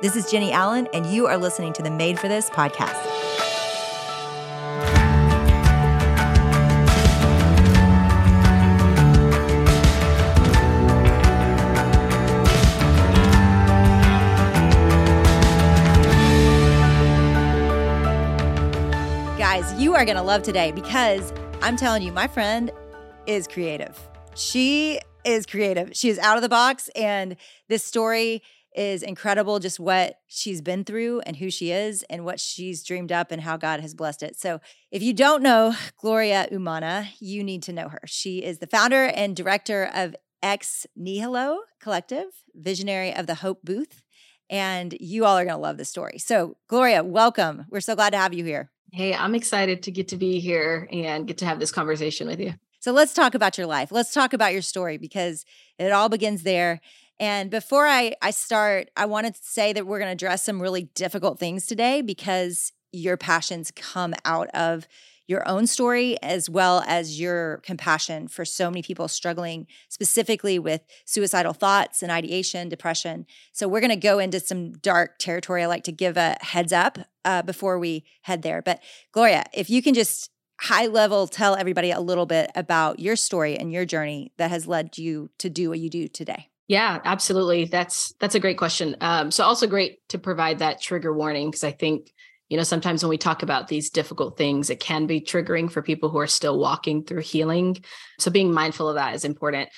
This is Jennie Allen, and you are listening to the Made for This podcast. Guys, you are going to love today because I'm telling you, my friend is creative. She is creative. She is out of the box, and this story is incredible just what she's been through and who she is and what she's dreamed up and how God has blessed it. So, if you don't know Gloria Umanah, you need to know her. She is the founder and director of Ex Nihilo Collective, visionary of the Hope Booth, and you all are going to love this story. So, Gloria, welcome. We're so glad to have you here. Hey, I'm excited to get to be here and get to have this conversation with you. So, let's talk about your life. Let's talk about your story because it all begins there. And before I, I start, I wanted to say that we're going to address some really difficult things today because your passions come out of your own story as well as your compassion for so many people struggling specifically with suicidal thoughts and ideation, depression. So, we're going to go into some dark territory. I like to give a heads up uh, before we head there. But, Gloria, if you can just high level tell everybody a little bit about your story and your journey that has led you to do what you do today. Yeah, absolutely. That's that's a great question. Um, so also great to provide that trigger warning because I think you know sometimes when we talk about these difficult things, it can be triggering for people who are still walking through healing. So being mindful of that is important.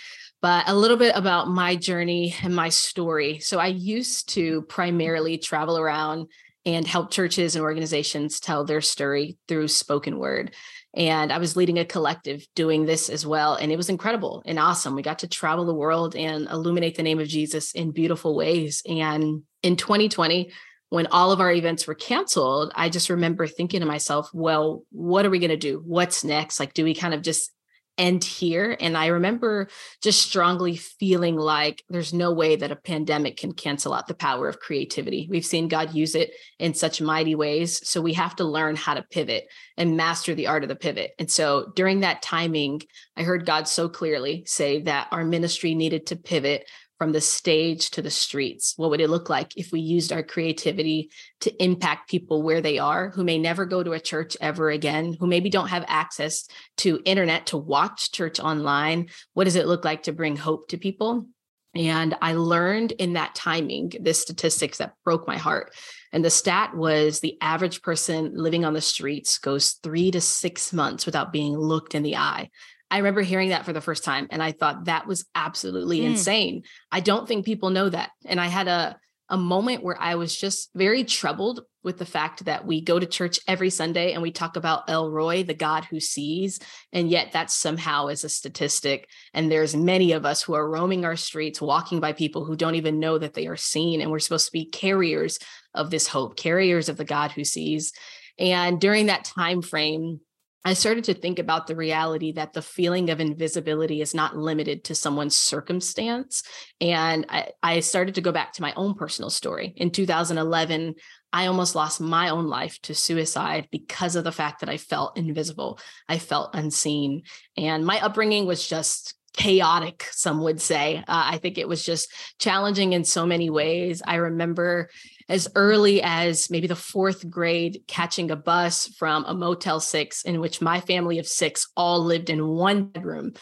But a little bit about my journey and my story. So I used to primarily travel around and help churches and organizations tell their story through spoken word. And I was leading a collective doing this as well. And it was incredible and awesome. We got to travel the world and illuminate the name of Jesus in beautiful ways. And in 2020, when all of our events were canceled, I just remember thinking to myself, well, what are we going to do? What's next? Like, do we kind of just end here. And I remember just strongly feeling like there's no way that a pandemic can cancel out the power of creativity. We've seen God use it in such mighty ways. So we have to learn how to pivot and master the art of the pivot. And so during that timing, I heard God so clearly say that our ministry needed to pivot from the stage to the streets? What would it look like if we used our creativity to impact people where they are who may never go to a church ever again, who maybe don't have access to internet to watch church online? What does it look like to bring hope to people? And I learned in that timing this statistics that broke my heart. And the stat was the average person living on the streets goes three to six months without being looked in the eye. I remember hearing that for the first time and I thought that was absolutely mm. insane. I don't think people know that. And I had a a moment where I was just very troubled with the fact that we go to church every Sunday and we talk about El Roi, the God who sees, and yet that somehow is a statistic. And there's many of us who are roaming our streets, walking by people who don't even know that they are seen, and we're supposed to be carriers of this hope, carriers of the God who sees. And during that time frame, I started to think about the reality that the feeling of invisibility is not limited to someone's circumstance. And I, I, started to go back to my own personal story. In 2011, I almost lost my own life to suicide because of the fact that I felt invisible. I felt unseen. And my upbringing was just chaotic, some would say. Uh, I think it was just challenging in so many ways. I remember as early as maybe the fourth grade catching a bus from a Motel 6 in which my family of six all lived in one bedroom,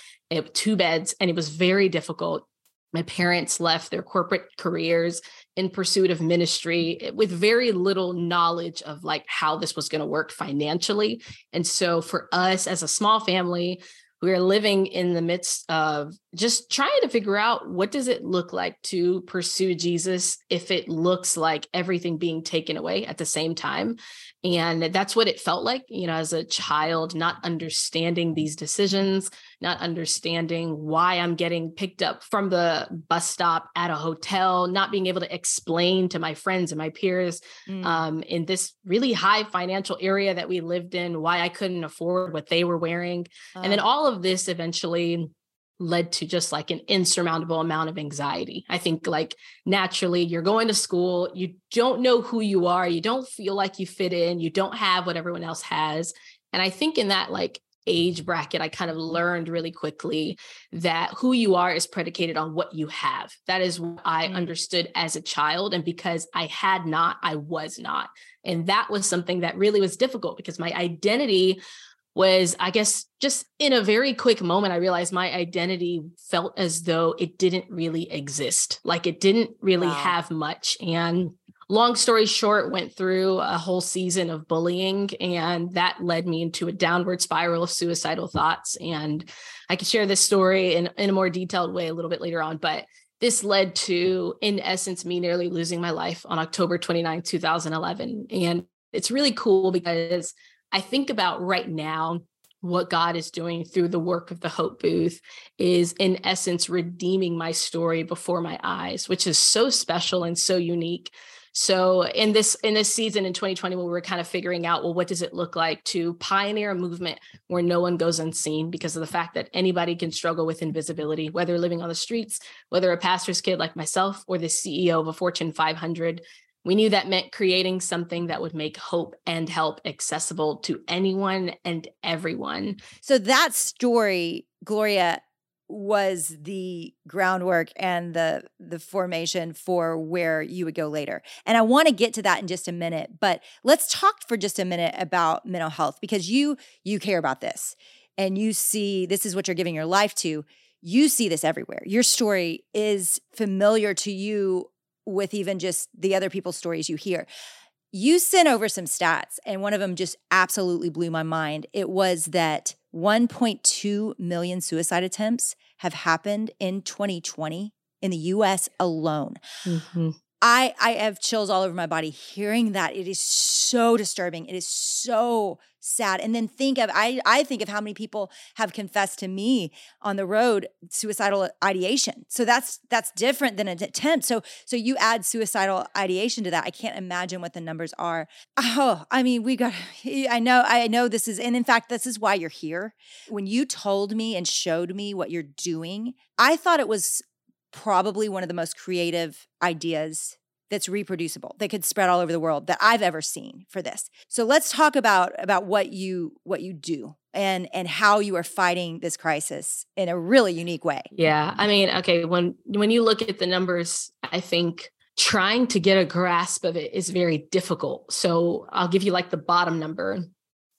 two beds, and it was very difficult. My parents left their corporate careers in pursuit of ministry eh, with very little knowledge of like how this was going to work financially. And so for us as a small family, we are living in the midst of just trying to figure out what does it look like to pursue jesus if it looks like everything being taken away at the same time And that's what it felt like, you know, as a child, not understanding these decisions, not understanding why I'm getting picked up from the bus stop at a hotel, not being able to explain to my friends and my peers mm. um, in this really high financial area that we lived in why I couldn't afford what they were wearing. Uh. And then all of this eventually led to just like an insurmountable amount of anxiety. I think like naturally you're going to school, you don't know who you are, you don't feel like you fit in, you don't have what everyone else has. And I think in that like age bracket, I kind of learned really quickly that who you are is predicated on what you have. That is what I mm-hmm. understood as a child. And because I had not, I was not. And that was something that really was difficult because my identity was I guess just in a very quick moment, I realized my identity felt as though it didn't really exist. Like it didn't really wow. have much. And long story short, went through a whole season of bullying, and that led me into a downward spiral of suicidal thoughts. And I could share this story in, in a more detailed way a little bit later on, but this led to, in essence, me nearly losing my life on October 29, 2011. And it's really cool because I think about right now what God is doing through the work of the Hope Booth is in essence redeeming my story before my eyes, which is so special and so unique. So in this in this season in 2020 when we were kind of figuring out well what does it look like to pioneer a movement where no one goes unseen because of the fact that anybody can struggle with invisibility whether living on the streets whether a pastor's kid like myself or the CEO of a Fortune 500 we knew that meant creating something that would make hope and help accessible to anyone and everyone. So that story, Gloria, was the groundwork and the the formation for where you would go later. And I want to get to that in just a minute, but let's talk for just a minute about mental health because you you care about this and you see this is what you're giving your life to. You see this everywhere. Your story is familiar to you with even just the other people's stories you hear. You sent over some stats, and one of them just absolutely blew my mind. It was that 1.2 million suicide attempts have happened in 2020 in the US alone. Mm-hmm. I I have chills all over my body hearing that. It is so disturbing. It is so sad. And then think of I I think of how many people have confessed to me on the road suicidal ideation. So that's that's different than an attempt. So so you add suicidal ideation to that. I can't imagine what the numbers are. Oh, I mean, we got I know I know this is and in fact this is why you're here. When you told me and showed me what you're doing, I thought it was probably one of the most creative ideas that's reproducible that could spread all over the world that I've ever seen for this. So let's talk about about what you what you do and and how you are fighting this crisis in a really unique way. Yeah, I mean, okay, when when you look at the numbers, I think trying to get a grasp of it is very difficult. So I'll give you like the bottom number.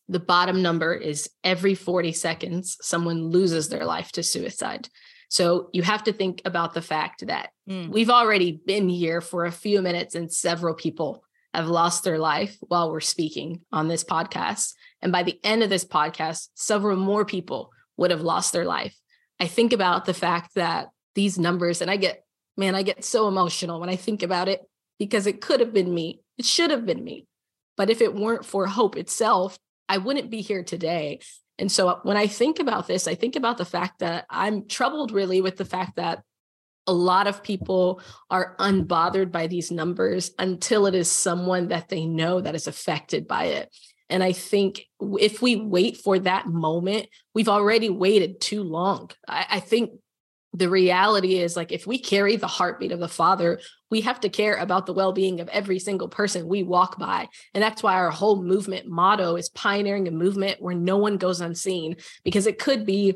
The bottom number is every 40 seconds someone loses their life to suicide. So you have to think about the fact that mm. we've already been here for a few minutes and several people have lost their life while we're speaking on this podcast. And by the end of this podcast, several more people would have lost their life. I think about the fact that these numbers, and I get, man, I get so emotional when I think about it because it could have been me. It should have been me. But if it weren't for hope itself, I wouldn't be here today. And so when I think about this, I think about the fact that I'm troubled really with the fact that a lot of people are unbothered by these numbers until it is someone that they know that is affected by it. And I think if we wait for that moment, we've already waited too long. I, I think the reality is like if we carry the heartbeat of the father we have to care about the well-being of every single person we walk by and that's why our whole movement motto is pioneering a movement where no one goes unseen because it could be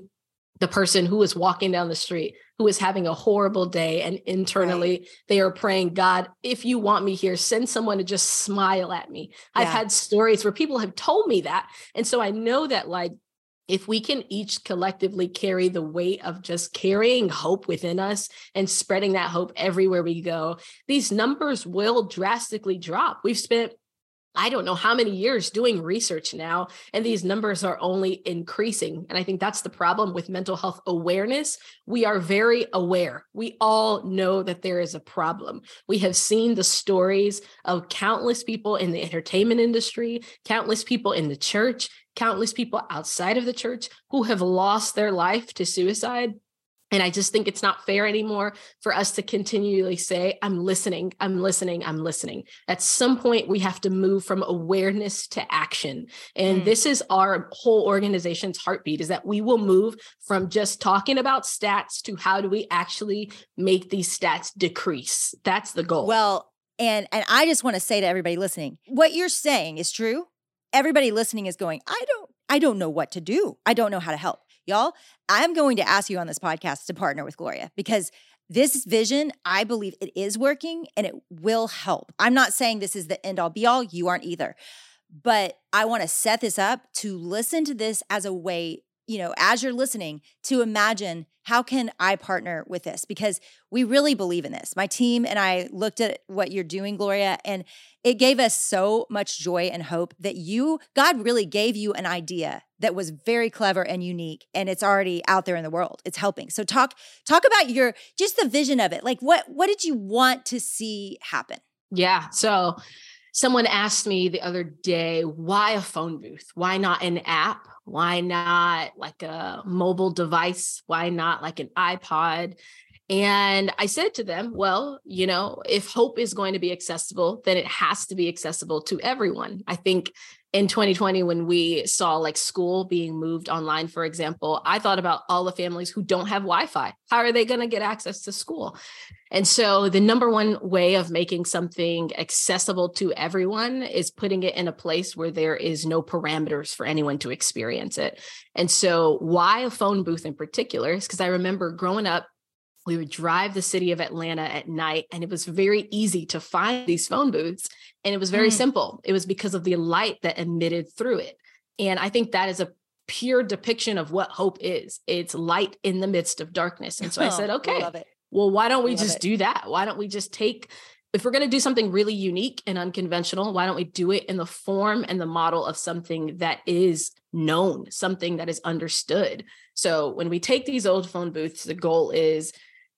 the person who is walking down the street who is having a horrible day and internally right. they are praying god if you want me here send someone to just smile at me yeah. i've had stories where people have told me that and so i know that like if we can each collectively carry the weight of just carrying hope within us and spreading that hope everywhere we go, these numbers will drastically drop. We've spent I don't know how many years doing research now, and these numbers are only increasing. And I think that's the problem with mental health awareness. We are very aware. We all know that there is a problem. We have seen the stories of countless people in the entertainment industry, countless people in the church, countless people outside of the church who have lost their life to suicide and I just think it's not fair anymore for us to continually say, I'm listening, I'm listening, I'm listening. At some point, we have to move from awareness to action. And mm. this is our whole organization's heartbeat is that we will move from just talking about stats to how do we actually make these stats decrease. That's the goal. Well, and and I just want to say to everybody listening, what you're saying is true. Everybody listening is going, I don't I don't know what to do. I don't know how to help. Y'all, I'm going to ask you on this podcast to partner with Gloria because this vision, I believe it is working and it will help. I'm not saying this is the end all be all, you aren't either. But I want to set this up to listen to this as a way you know, as you're listening, to imagine how can I partner with this? Because we really believe in this. My team and I looked at what you're doing, Gloria, and it gave us so much joy and hope that you, God really gave you an idea that was very clever and unique, and it's already out there in the world. It's helping. So talk talk about your just the vision of it. Like what what did you want to see happen? Yeah. So someone asked me the other day, why a phone booth? Why not an app? Why not like a mobile device? Why not like an iPod? And I said to them, well, you know, if hope is going to be accessible, then it has to be accessible to everyone. I think in 2020 when we saw like school being moved online for example i thought about all the families who don't have wi-fi how are they going to get access to school and so the number one way of making something accessible to everyone is putting it in a place where there is no parameters for anyone to experience it and so why a phone booth in particular is because i remember growing up we would drive the city of Atlanta at night, and it was very easy to find these phone booths. And it was very mm. simple. It was because of the light that emitted through it. And I think that is a pure depiction of what hope is it's light in the midst of darkness. And so I said, okay, well, why don't we just it. do that? Why don't we just take if we're going to do something really unique and unconventional, why don't we do it in the form and the model of something that is known, something that is understood? So when we take these old phone booths, the goal is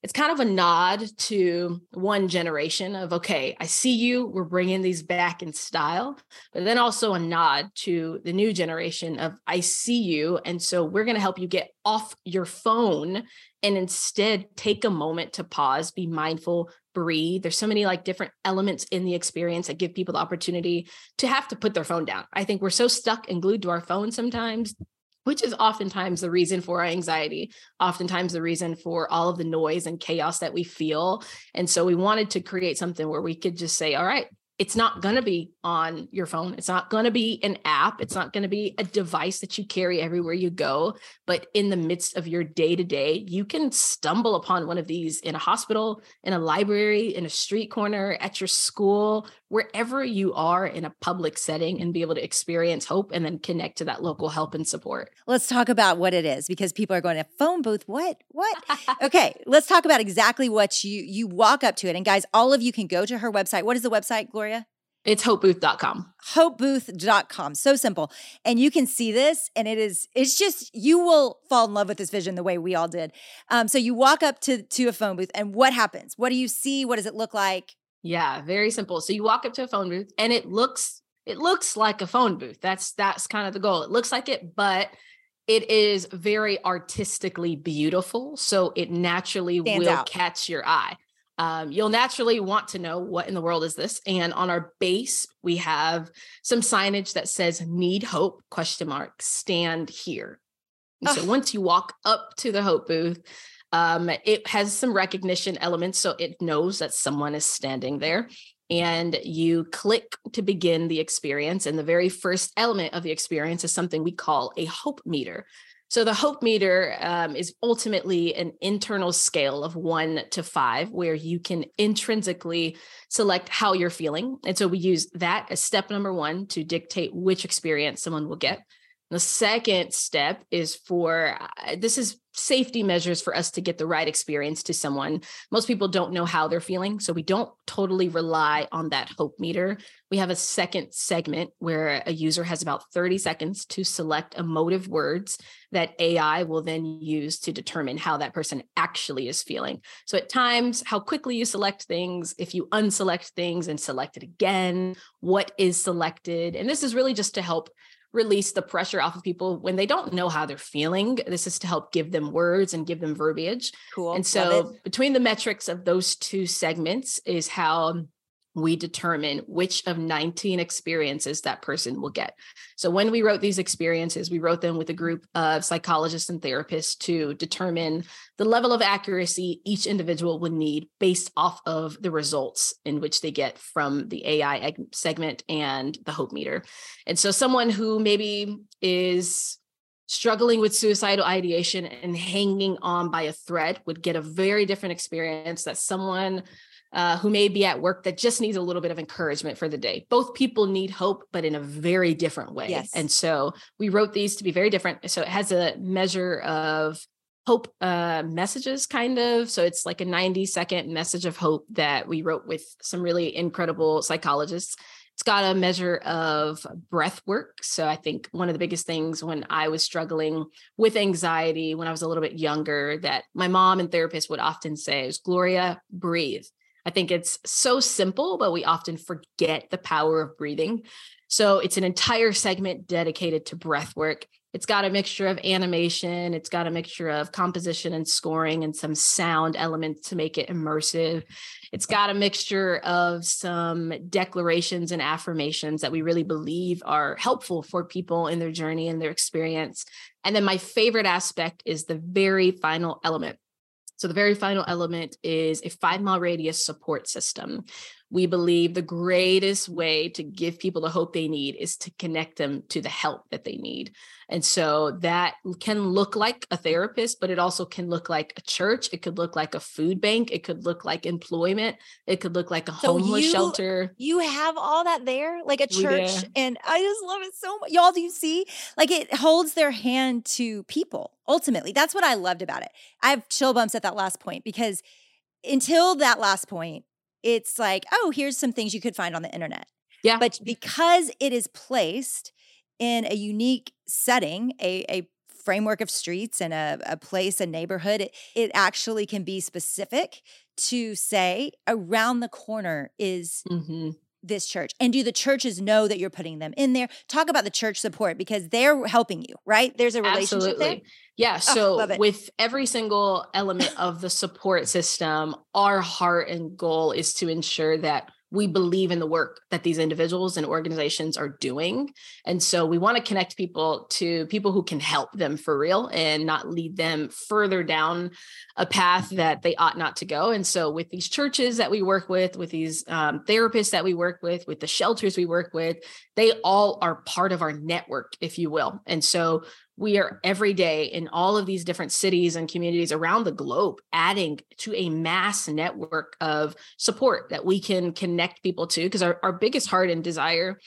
it's kind of a nod to one generation of okay i see you we're bringing these back in style but then also a nod to the new generation of i see you and so we're going to help you get off your phone and instead take a moment to pause be mindful breathe. There's so many like different elements in the experience that give people the opportunity to have to put their phone down. I think we're so stuck and glued to our phone sometimes which is oftentimes the reason for our anxiety, oftentimes the reason for all of the noise and chaos that we feel. And so we wanted to create something where we could just say, all right, it's not going to be on your phone. It's not going to be an app. It's not going to be a device that you carry everywhere you go. But in the midst of your day to day, you can stumble upon one of these in a hospital, in a library, in a street corner, at your school, wherever you are in a public setting and be able to experience hope and then connect to that local help and support. Let's talk about what it is because people are going to phone booth. What? What? okay, let's talk about exactly what you you walk up to it. And guys, all of you can go to her website. What is the website, Gloria? It's hopebooth.com. Hopebooth.com. So simple. And you can see this, and it is, it's just, you will fall in love with this vision the way we all did. Um, so you walk up to, to a phone booth, and what happens? What do you see? What does it look like? Yeah, very simple. So you walk up to a phone booth and it looks it looks like a phone booth. That's that's kind of the goal. It looks like it, but it is very artistically beautiful. So it naturally Stands will out. catch your eye. Um, you'll naturally want to know what in the world is this. And on our base, we have some signage that says "Need Hope?" question mark Stand here. So once you walk up to the Hope booth, um, it has some recognition elements, so it knows that someone is standing there. And you click to begin the experience. And the very first element of the experience is something we call a hope meter. So the hope meter um, is ultimately an internal scale of one to five, where you can intrinsically select how you're feeling. And so we use that as step number one to dictate which experience someone will get. The second step is for uh, this is safety measures for us to get the right experience to someone. Most people don't know how they're feeling, so we don't totally rely on that hope meter. We have a second segment where a user has about 30 seconds to select emotive words that AI will then use to determine how that person actually is feeling. So at times, how quickly you select things, if you unselect things and select it again, what is selected. And this is really just to help release the pressure off of people when they don't know how they're feeling. This is to help give them words and give them verbiage. Cool. And so between the metrics of those two segments is how we determine which of 19 experiences that person will get. So when we wrote these experiences, we wrote them with a group of psychologists and therapists to determine the level of accuracy each individual would need based off of the results in which they get from the AI segment and the hope meter. And so someone who maybe is struggling with suicidal ideation and hanging on by a thread would get a very different experience that someone uh, who may be at work that just needs a little bit of encouragement for the day. Both people need hope, but in a very different way. Yes. And so we wrote these to be very different. So it has a measure of hope uh, messages, kind of. So it's like a 90 second message of hope that we wrote with some really incredible psychologists. It's got a measure of breath work. So I think one of the biggest things when I was struggling with anxiety when I was a little bit younger that my mom and therapist would often say is Gloria, breathe. I think it's so simple, but we often forget the power of breathing. So it's an entire segment dedicated to breath work. It's got a mixture of animation, it's got a mixture of composition and scoring and some sound elements to make it immersive. It's got a mixture of some declarations and affirmations that we really believe are helpful for people in their journey and their experience. And then my favorite aspect is the very final element so the very final element is a five mile radius support system. We believe the greatest way to give people the hope they need is to connect them to the help that they need. And so that can look like a therapist, but it also can look like a church. It could look like a food bank. It could look like employment. It could look like a so homeless you, shelter. You have all that there, like a church. And I just love it so much. Y'all, do you see? Like it holds their hand to people ultimately. That's what I loved about it. I have chill bumps at that last point because until that last point, it's like, oh, here's some things you could find on the internet. Yeah. But because it is placed in a unique setting, a, a framework of streets and a, a place, a neighborhood, it, it, actually can be specific to say around the corner is mm-hmm. This church. And do the churches know that you're putting them in there? Talk about the church support because they're helping you, right? There's a relationship Absolutely. there. Yeah. Oh, so oh, with every single element of the support system, our heart and goal is to ensure that we believe in the work that these individuals and organizations are doing. And so we want to connect people to people who can help them for real and not lead them further down a path that they ought not to go. And so with these churches that we work with, with these um, therapists that we work with, with the shelters we work with, they all are part of our network, if you will. And so we are every day in all of these different cities and communities around the globe adding to a mass network of support that we can connect people to because our, our biggest heart and desire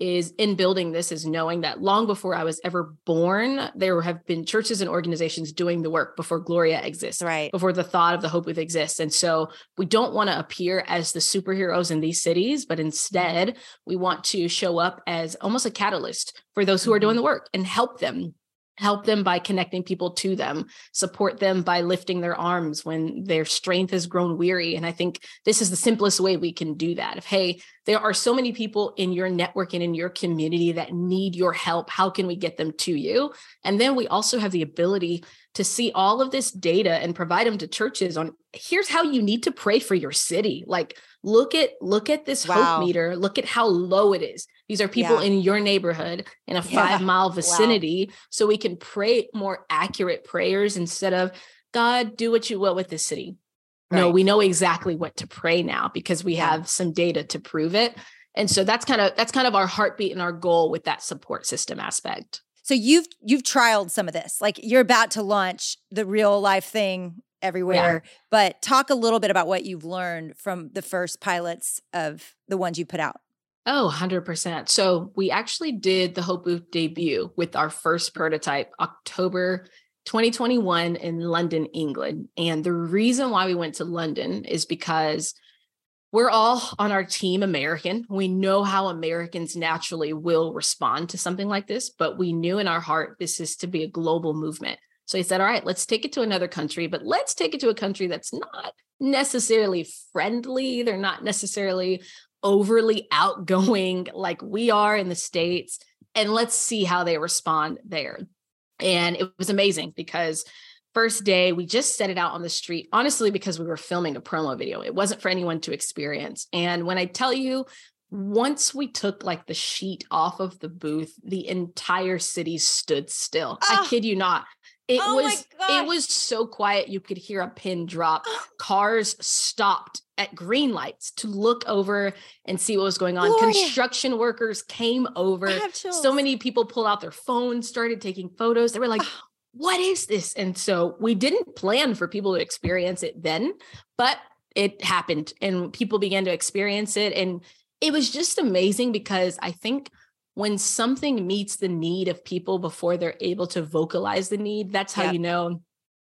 is in building this is knowing that long before I was ever born, there have been churches and organizations doing the work before Gloria exists, right? Before the thought of the Hope Booth exists. And so we don't want to appear as the superheroes in these cities, but instead we want to show up as almost a catalyst for those who are doing mm-hmm. the work and help them help them by connecting people to them support them by lifting their arms when their strength has grown weary. And i think this is the simplest way we can do that. If hey there are so many people in your network and in your community that need your help how can we get them to you? And then we also have the ability to see all of this data and provide them to churches on here's how you need to pray for your city. Like look at look at this wow. hope meter. Look at how low it is these are people yeah. in your neighborhood in a yeah. five mile vicinity wow. so we can pray more accurate prayers instead of god do what you will with this city right. no we know exactly what to pray now because we yeah. have some data to prove it and so that's kind of that's kind of our heartbeat and our goal with that support system aspect so you've you've trialed some of this like you're about to launch the real life thing everywhere. Yeah. But talk a little bit about what you've learned from the first pilots of the ones you put out. Oh, 100%. So we actually did the Hope Booth debut with our first prototype October 2021 in London, England. And the reason why we went to London is because we're all on our team American. We know how Americans naturally will respond to something like this, but we knew in our heart this is to be a global movement. So he said, All right, let's take it to another country, but let's take it to a country that's not necessarily friendly. They're not necessarily overly outgoing like we are in the States. And let's see how they respond there. And it was amazing because first day we just set it out on the street honestly because we were filming a promo video it wasn't for anyone to experience and when i tell you once we took like the sheet off of the booth the entire city stood still oh. i ah. kid you not it oh was it was so quiet you could hear a pin drop. Cars stopped at green lights to look over and see what was going on. Construction workers came over. So many people pulled out their phones, started taking photos. They were like, "What is this?" And so we didn't plan for people to experience it then, but it happened and people began to experience it and it was just amazing because I think when something meets the need of people before they're able to vocalize the need, that's how yep. you know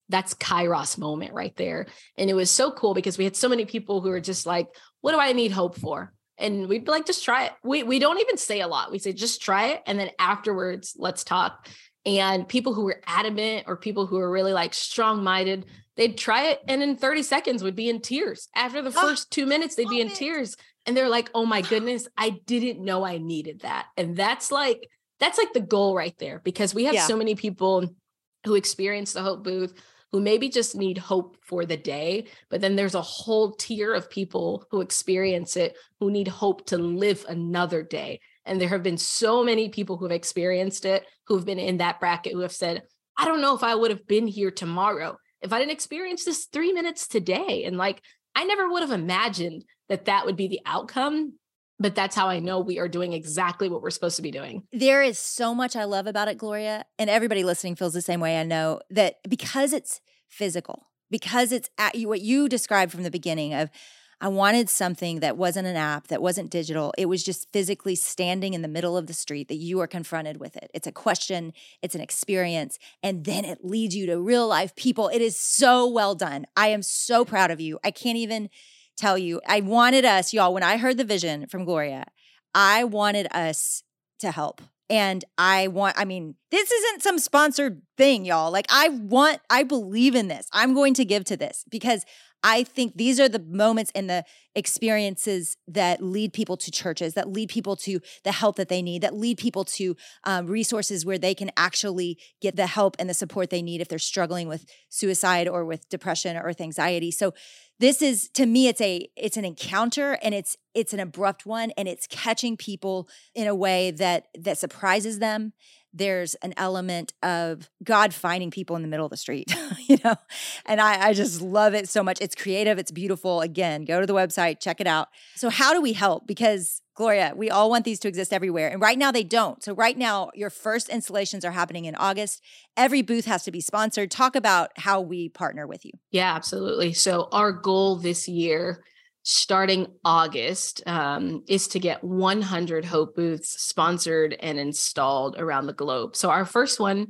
that's Kairos moment right there. And it was so cool because we had so many people who were just like, what do I need hope for? And we'd be like, just try it. We we don't even say a lot. We say just try it. And then afterwards, let's talk. And people who were adamant or people who were really like strong-minded, they'd try it and in 30 seconds would be in tears. After the ah, first two minutes, they'd be in it. tears and they're like, "Oh my goodness, I didn't know I needed that." And that's like that's like the goal right there because we have yeah. so many people who experience the hope booth who maybe just need hope for the day, but then there's a whole tier of people who experience it who need hope to live another day. And there have been so many people who have experienced it who've been in that bracket who have said, I don't know if I would have been here tomorrow if I didn't experience this three minutes today. And like, I never would have imagined that that would be the outcome but that's how I know we are doing exactly what we're supposed to be doing. There is so much I love about it, Gloria. And everybody listening feels the same way. I know that because it's physical, because it's at you, what you described from the beginning of, I wanted something that wasn't an app, that wasn't digital. It was just physically standing in the middle of the street that you are confronted with it. It's a question, it's an experience, and then it leads you to real life people. It is so well done. I am so proud of you. I can't even tell you, I wanted us, y'all, when I heard the vision from Gloria, I wanted us to help. And I want, I mean, this isn't some sponsored thing, y'all. Like, I want, I believe in this. I'm going to give to this because I think these are the moments and the experiences that lead people to churches, that lead people to the help that they need, that lead people to um, resources where they can actually get the help and the support they need if they're struggling with suicide or with depression or with anxiety. So, this is to me it's a it's an encounter and it's it's an abrupt one and it's catching people in a way that that surprises them there's an element of God finding people in the middle of the street, you know? And I, I just love it so much. It's creative, it's beautiful. Again, go to the website, check it out. So, how do we help? Because Gloria, we all want these to exist everywhere. And right now they don't. So, right now, your first installations are happening in August. Every booth has to be sponsored. Talk about how we partner with you. Yeah, absolutely. So, our goal this year, starting August, um, is to get 100 Hope booths sponsored and installed around the globe. So, our first one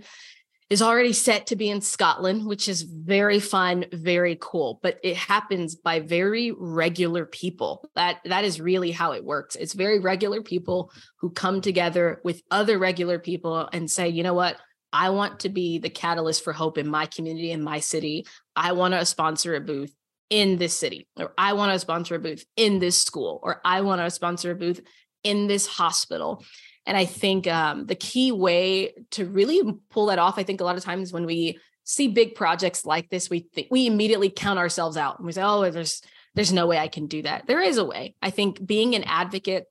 is already set to be in Scotland, which is very fun, very cool, but it happens by very regular people. That that is really how it works. It's very regular people who come together with other regular people and say, "You know what? I want to be the catalyst for hope in my community in my city. I want to sponsor a booth in this city or I want to sponsor a booth in this school or I want to sponsor a booth in this hospital." And I think um, the key way to really pull that off, I think a lot of times when we see big projects like this, we think we immediately count ourselves out and we say, "Oh, there's there's no way I can do that." There is a way. I think being an advocate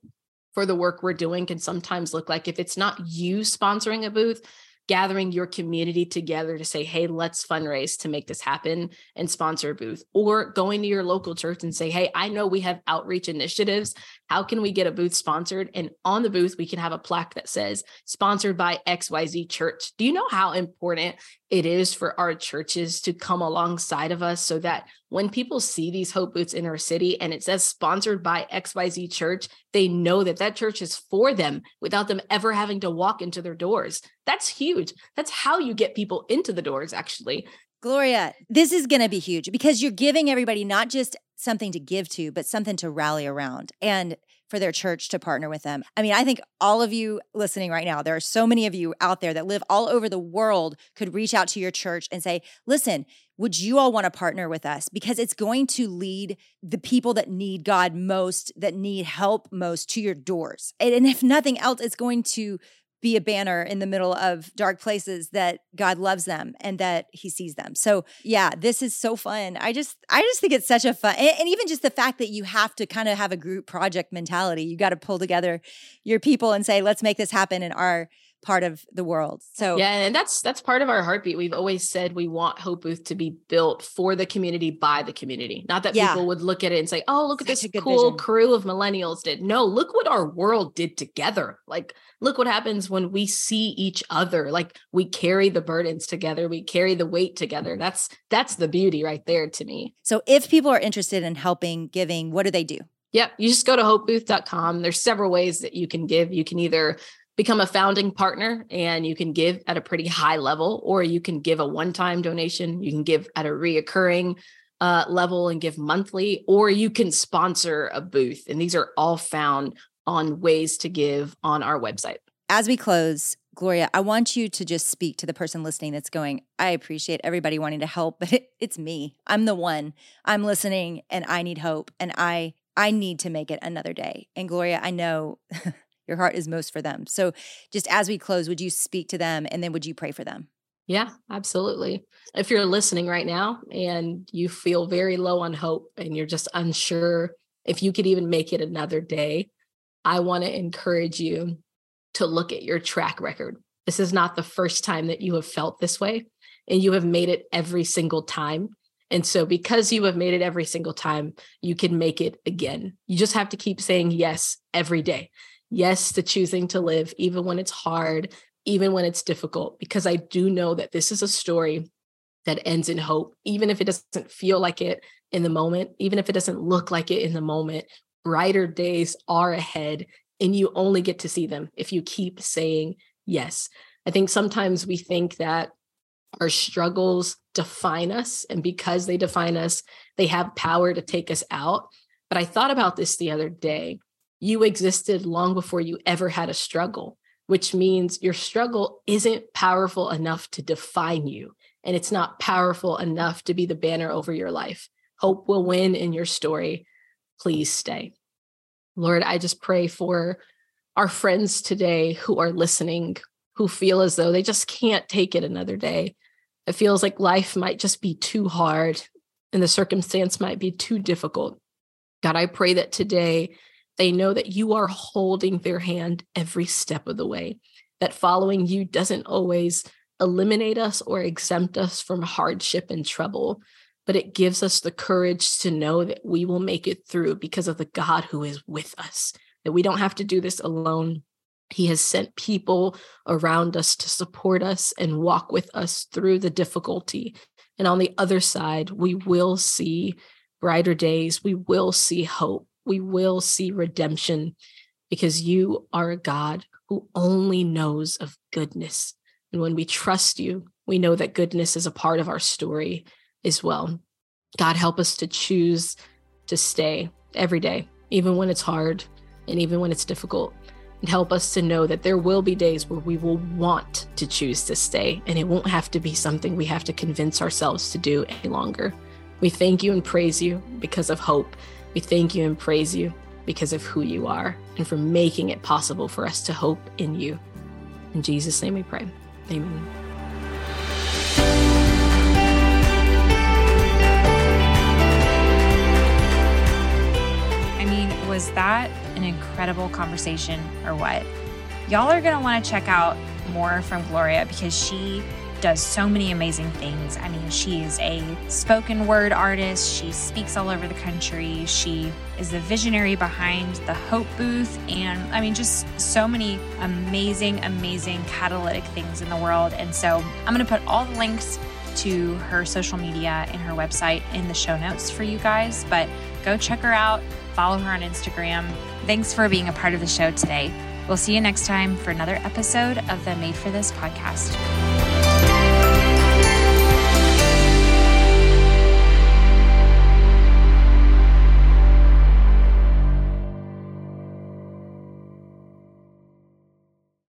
for the work we're doing can sometimes look like if it's not you sponsoring a booth, gathering your community together to say, hey, let's fundraise to make this happen and sponsor a booth, or going to your local church and say, hey, I know we have outreach initiatives. How can we get a booth sponsored? And on the booth, we can have a plaque that says, sponsored by XYZ Church. Do you know how important it is for our churches to come alongside of us so that when people see these hope Booths in our city and it says sponsored by xyz church they know that that church is for them without them ever having to walk into their doors. That's huge. That's how you get people into the doors actually. Gloria, this is going to be huge because you're giving everybody not just something to give to, but something to rally around and for their church to partner with them. I mean, I think all of you listening right now, there are so many of you out there that live all over the world could reach out to your church and say, listen, would you all want to partner with us? Because it's going to lead the people that need God most, that need help most to your doors. And if nothing else, it's going to be a banner in the middle of dark places that God loves them and that he sees them. So yeah, this is so fun. I just I just think it's such a fun and, and even just the fact that you have to kind of have a group project mentality. You got to pull together your people and say, let's make this happen in our part of the world. So yeah, and that's that's part of our heartbeat. We've always said we want Hope Booth to be built for the community by the community. Not that yeah. people would look at it and say, "Oh, look Such at this cool vision. crew of millennials did." No, look what our world did together. Like look what happens when we see each other. Like we carry the burdens together, we carry the weight together. That's that's the beauty right there to me. So if people are interested in helping, giving, what do they do? Yep. You just go to hopebooth.com. There's several ways that you can give. You can either become a founding partner and you can give at a pretty high level, or you can give a one time donation. You can give at a reoccurring uh, level and give monthly, or you can sponsor a booth. And these are all found on ways to give on our website. As we close, Gloria, I want you to just speak to the person listening that's going, I appreciate everybody wanting to help, but it, it's me. I'm the one. I'm listening and I need hope and I I need to make it another day. And Gloria, I know your heart is most for them. So just as we close, would you speak to them and then would you pray for them? Yeah, absolutely. If you're listening right now and you feel very low on hope and you're just unsure if you could even make it another day, I want to encourage you to look at your track record. This is not the first time that you have felt this way, and you have made it every single time. And so, because you have made it every single time, you can make it again. You just have to keep saying yes every day yes to choosing to live, even when it's hard, even when it's difficult, because I do know that this is a story that ends in hope, even if it doesn't feel like it in the moment, even if it doesn't look like it in the moment. Brighter days are ahead, and you only get to see them if you keep saying yes. I think sometimes we think that our struggles define us, and because they define us, they have power to take us out. But I thought about this the other day you existed long before you ever had a struggle, which means your struggle isn't powerful enough to define you. And it's not powerful enough to be the banner over your life. Hope will win in your story. Please stay. Lord, I just pray for our friends today who are listening, who feel as though they just can't take it another day. It feels like life might just be too hard and the circumstance might be too difficult. God, I pray that today they know that you are holding their hand every step of the way, that following you doesn't always eliminate us or exempt us from hardship and trouble, but it gives us the courage to know that we will make it through because of the God who is with us, that we don't have to do this alone. He has sent people around us to support us and walk with us through the difficulty. And on the other side, we will see brighter days. We will see hope we will see redemption because you are a God who only knows of goodness. And when we trust you, we know that goodness is a part of our story as well. God, help us to choose to stay every day, even when it's hard and even when it's difficult. And help us to know that there will be days where we will want to choose to stay, and it won't have to be something we have to convince ourselves to do any longer. We thank you and praise you because of hope we thank you and praise you because of who you are and for making it possible for us to hope in you. In Jesus' name we pray. Amen. I mean, was that an incredible conversation or what? Y'all are going to want to check out more from Gloria because she does so many amazing things. I mean, she is a spoken word artist, she speaks all over the country, she is the visionary behind the Hope Booth, and I mean, just so many amazing, amazing catalytic things in the world. And so I'm going to put all the links to her social media and her website in the show notes for you guys. But go check her out, follow her on Instagram. Thanks for being a part of the show today. We'll see you next time for another episode of the Made for This podcast.